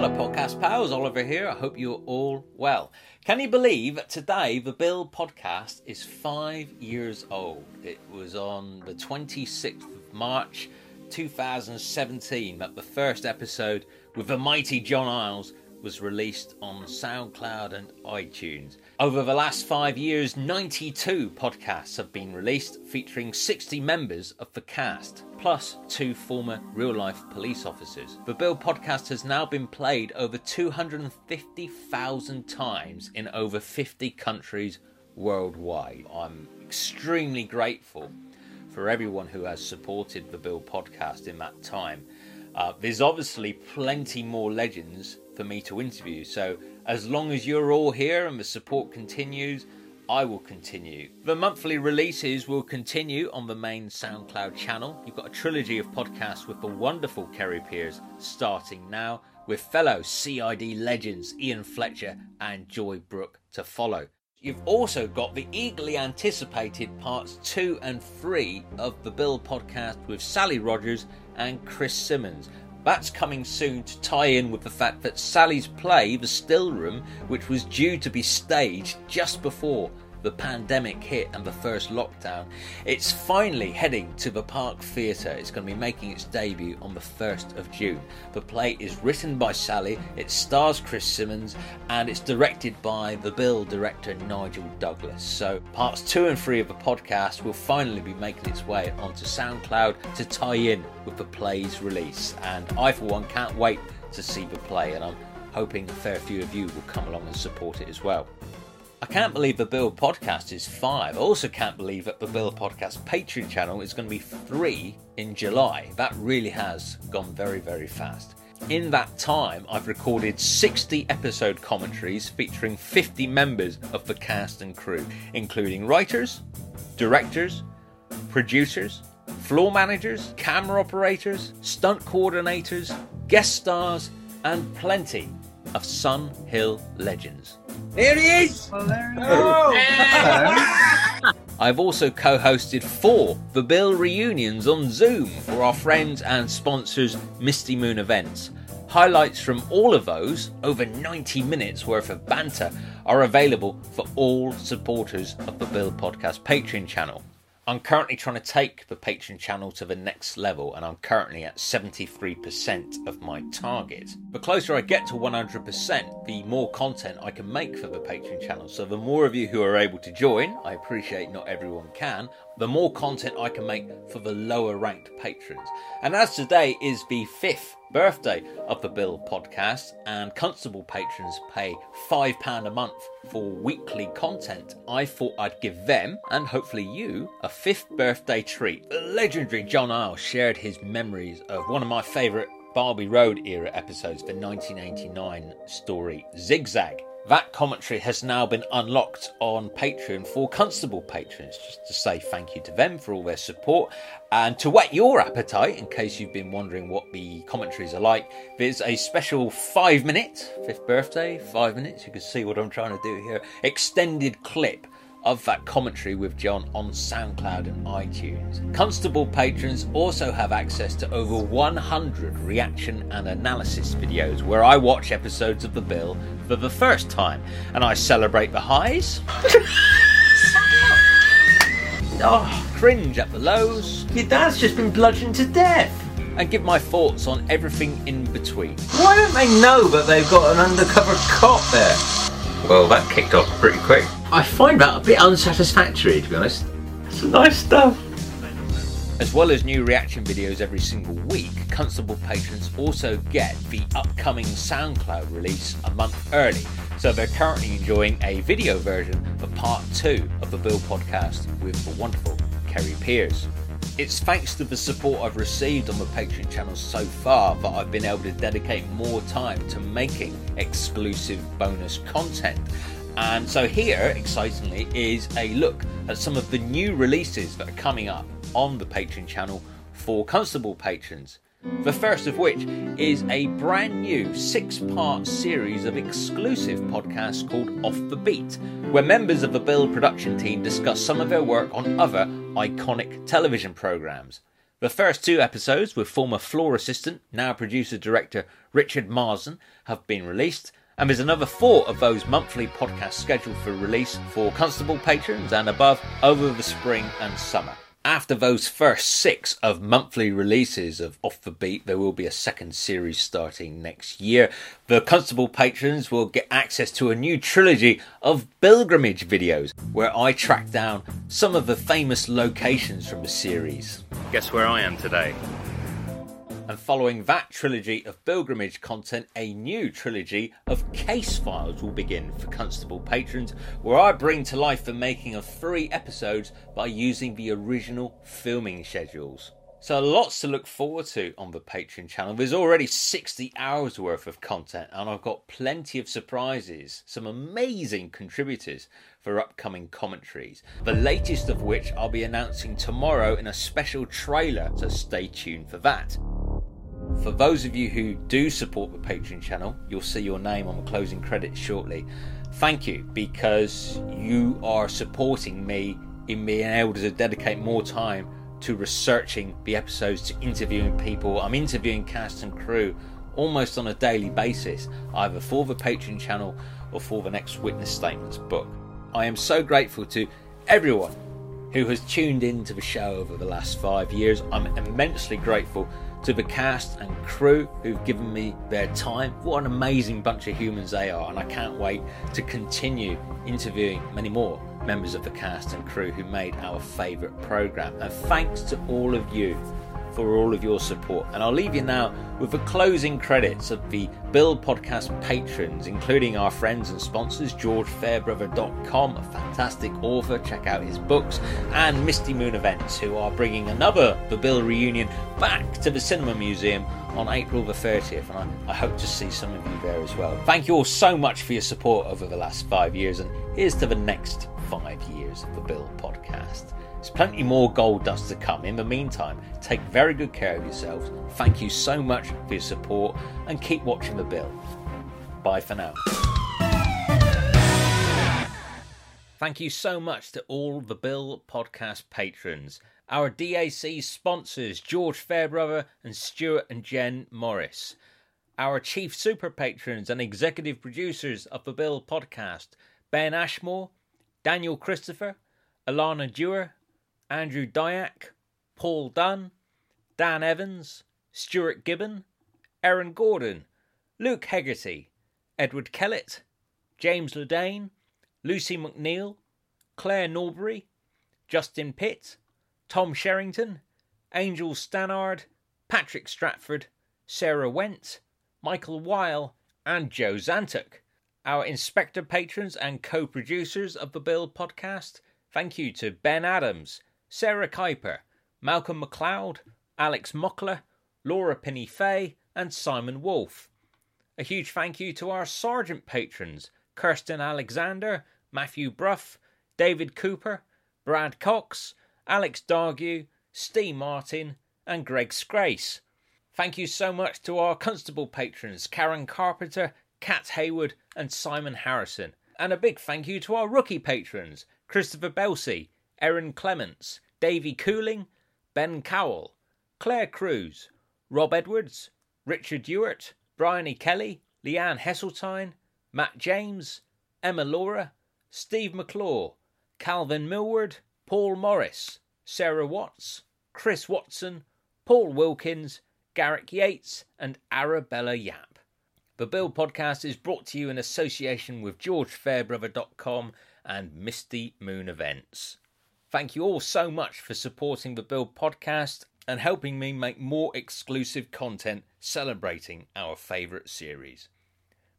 pals, Oliver here. I hope you're all well. Can you believe today the Bill podcast is five years old? It was on the 26th of March 2017 that the first episode with the mighty Jon Iles was released on SoundCloud and iTunes. Over the last five years, 92 podcasts have been released featuring 60 members of the cast, plus two former real life police officers. The Bill podcast has now been played over 250,000 times in over 50 countries worldwide. I'm extremely grateful for everyone who has supported the Bill podcast in that time. Uh, there's obviously plenty more legends for me to interview. So as long as you're all here and the support continues, I will continue. The monthly releases will continue on the main SoundCloud channel. You've got a trilogy of podcasts with the wonderful Kerry Peers starting now, with fellow CID legends Ian Fletcher and Joy Brook to follow. You've also got the eagerly anticipated parts two and three of the Bill podcast with Sally Rogers and Chris Simmons. That's coming soon to tie in with the fact that Sally's play, The Still Room, which was due to be staged just before the pandemic hit and the first lockdown, it's finally heading to the Park Theatre. It's going to be making its debut on the 1st of June. The play is written by Sally, it stars Chris Simmons, and it's directed by the Bill director Nigel Douglas. So, parts two and three of the podcast will finally be making its way onto SoundCloud to tie in with the play's release. And I, for one, can't wait to see the play, and I'm hoping a fair few of you will come along and support it as well. I can't believe the Bill podcast is five. I also can't believe that the Bill podcast Patreon channel is going to be three in July. That really has gone very, very fast. In that time, I've recorded 60 episode commentaries featuring 50 members of the cast and crew, including writers, directors, producers, floor managers, camera operators, stunt coordinators, guest stars, and plenty of Sun Hill legends. Here he is! Oh, there he oh. is. Oh. I've also co hosted four The Bill reunions on Zoom for our friends and sponsors Misty Moon Events. Highlights from all of those, over 90 minutes worth of banter, are available for all supporters of the Bill Podcast Patreon channel. I'm currently trying to take the Patreon channel to the next level, and I'm currently at 73% of my target. The closer I get to 100%, the more content I can make for the Patreon channel. So, the more of you who are able to join, I appreciate not everyone can, the more content I can make for the lower ranked patrons. And as today is the fifth birthday of the Bill podcast, and Constable patrons pay £5 a month for weekly content, I thought I'd give them, and hopefully you, a fifth birthday treat. The legendary Jon Iles shared his memories of one of my favourite Barlby Road era episodes, the 1989 story Zigzag. That commentary has now been unlocked on Patreon for Constable patrons, just to say thank you to them for all their support. And to whet your appetite, in case you've been wondering what the commentaries are like, there's a special five minute, fifth birthday, five minutes, you can see what I'm trying to do here, extended clip of that commentary with Jon on SoundCloud and iTunes. Constable patrons also have access to over 100 reaction and analysis videos where I watch episodes of The Bill for the first time and I celebrate the highs. oh, cringe at the lows. Your dad's just been bludgeoned to death. And give my thoughts on everything in between. Why don't they know that they've got an undercover cop there? Well, that kicked off pretty quick. I find that a bit unsatisfactory, to be honest. It's nice stuff. As well as new reaction videos every single week, Constable patrons also get the upcoming SoundCloud release a month early. So they're currently enjoying a video version of part two of the Bill podcast with the wonderful Kerry Peers. It's thanks to the support I've received on the Patreon channel so far that I've been able to dedicate more time to making exclusive bonus content. And so, here, excitingly, is a look at some of the new releases that are coming up on the Patreon channel for Constable patrons. The first of which is a brand new six part series of exclusive podcasts called Off the Beat, where members of the Bill production team discuss some of their work on other iconic television programmes. The first two episodes with former floor assistant, now producer director Richard Marsden, have been released, and there's another four of those monthly podcasts scheduled for release for Constable patrons and above over the spring and summer. After those first six of monthly releases of Off the Beat, there will be a second series starting next year. The Constable patrons will get access to a new trilogy of pilgrimage videos where I track down some of the famous locations from the series. Guess where I am today? And following that trilogy of pilgrimage content, a new trilogy of case files will begin for Constable patrons, where I bring to life the making of three episodes by using the original filming schedules. So, lots to look forward to on the Patreon channel. There's already 60 hours worth of content, and I've got plenty of surprises, some amazing contributors for upcoming commentaries. The latest of which I'll be announcing tomorrow in a special trailer, so stay tuned for that. For those of you who do support the Patreon channel, you'll see your name on the closing credits shortly. Thank you because you are supporting me in being able to dedicate more time to researching the episodes, to interviewing people. I'm interviewing cast and crew almost on a daily basis, either for the Patreon channel or for the next Witness Statements book. I am so grateful to everyone who has tuned in to the show over the last five years. I'm immensely grateful to the cast and crew who've given me their time. What an amazing bunch of humans they are, and I can't wait to continue interviewing many more members of the cast and crew who made our favourite programme. And thanks to all of you for all of your support. And I'll leave you now with the closing credits of the Bill Podcast patrons, including our friends and sponsors, GeorgeFairbrother.com, a fantastic author, check out his books, and Misty Moon Events, who are bringing another The Bill reunion back to the Cinema Museum on April the 30th, and I, I, hope to see some of you there as well. Thank you all so much for your support over the last five years, and here's to the next five years of the Bill podcast. There's plenty more gold dust to come. In the meantime, take very good care of yourselves. Thank you so much for your support and keep watching the bill. Bye for now. Thank you so much to all the Bill podcast patrons. Our DAC sponsors, George Fairbrother and Stuart and Jen Morris. Our chief super patrons and executive producers of the Bill podcast, Ben Ashmore, Daniel Christopher, Alana Dewar, Andrew Dyack, Paul Dunn, Dan Evans, Stuart Gibbon, Aaron Gordon, Luke Hegarty, Edward Kellett, James Ledane, Lucy McNeil, Claire Norbury, Justin Pitt, Tom Sherrington, Angel Stannard, Patrick Stratford, Sarah Went, Michael Weil, and Joe Zantuk. Our inspector patrons and co producers of the Bill podcast, thank you to Ben Adams, Sarah Kuiper, Malcolm McLeod, Alex Mockler, Laura Penny Fay, and Simon Wolfe. A huge thank you to our Sergeant patrons Kirsten Alexander, Matthew Bruff, David Cooper, Brad Cox, Alex Dargue, Steve Martin, and Greg Scrace. Thank you so much to our Constable patrons Karen Carpenter, Kat Hayward, and Simon Harrison. And a big thank you to our rookie patrons Christopher Belsey, Erin Clements, Davy Cooling, Ben Cowell, Claire Cruz, Rob Edwards, Richard Ewart, Bryony Kelly, Leanne Hesseltine, Matt James, Emma Laura, Steve McClaw, Calvin Millward, Paul Morris, Sarah Watts, Chris Watson, Paul Wilkins, Garrick Yates, and Arabella Yap. The Bill podcast is brought to you in association with GeorgeFairbrother.com and Misty Moon Events. Thank you all so much for supporting the Bill podcast and helping me make more exclusive content celebrating our favourite series.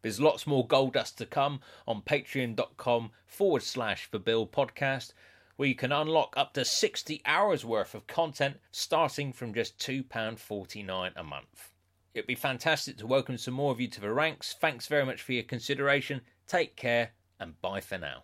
There's lots more gold dust to come on patreon.com forward slash the Bill podcast, where you can unlock up to 60 hours worth of content starting from just £2.49 a month. It'd be fantastic to welcome some more of you to the ranks. Thanks very much for your consideration. Take care and bye for now.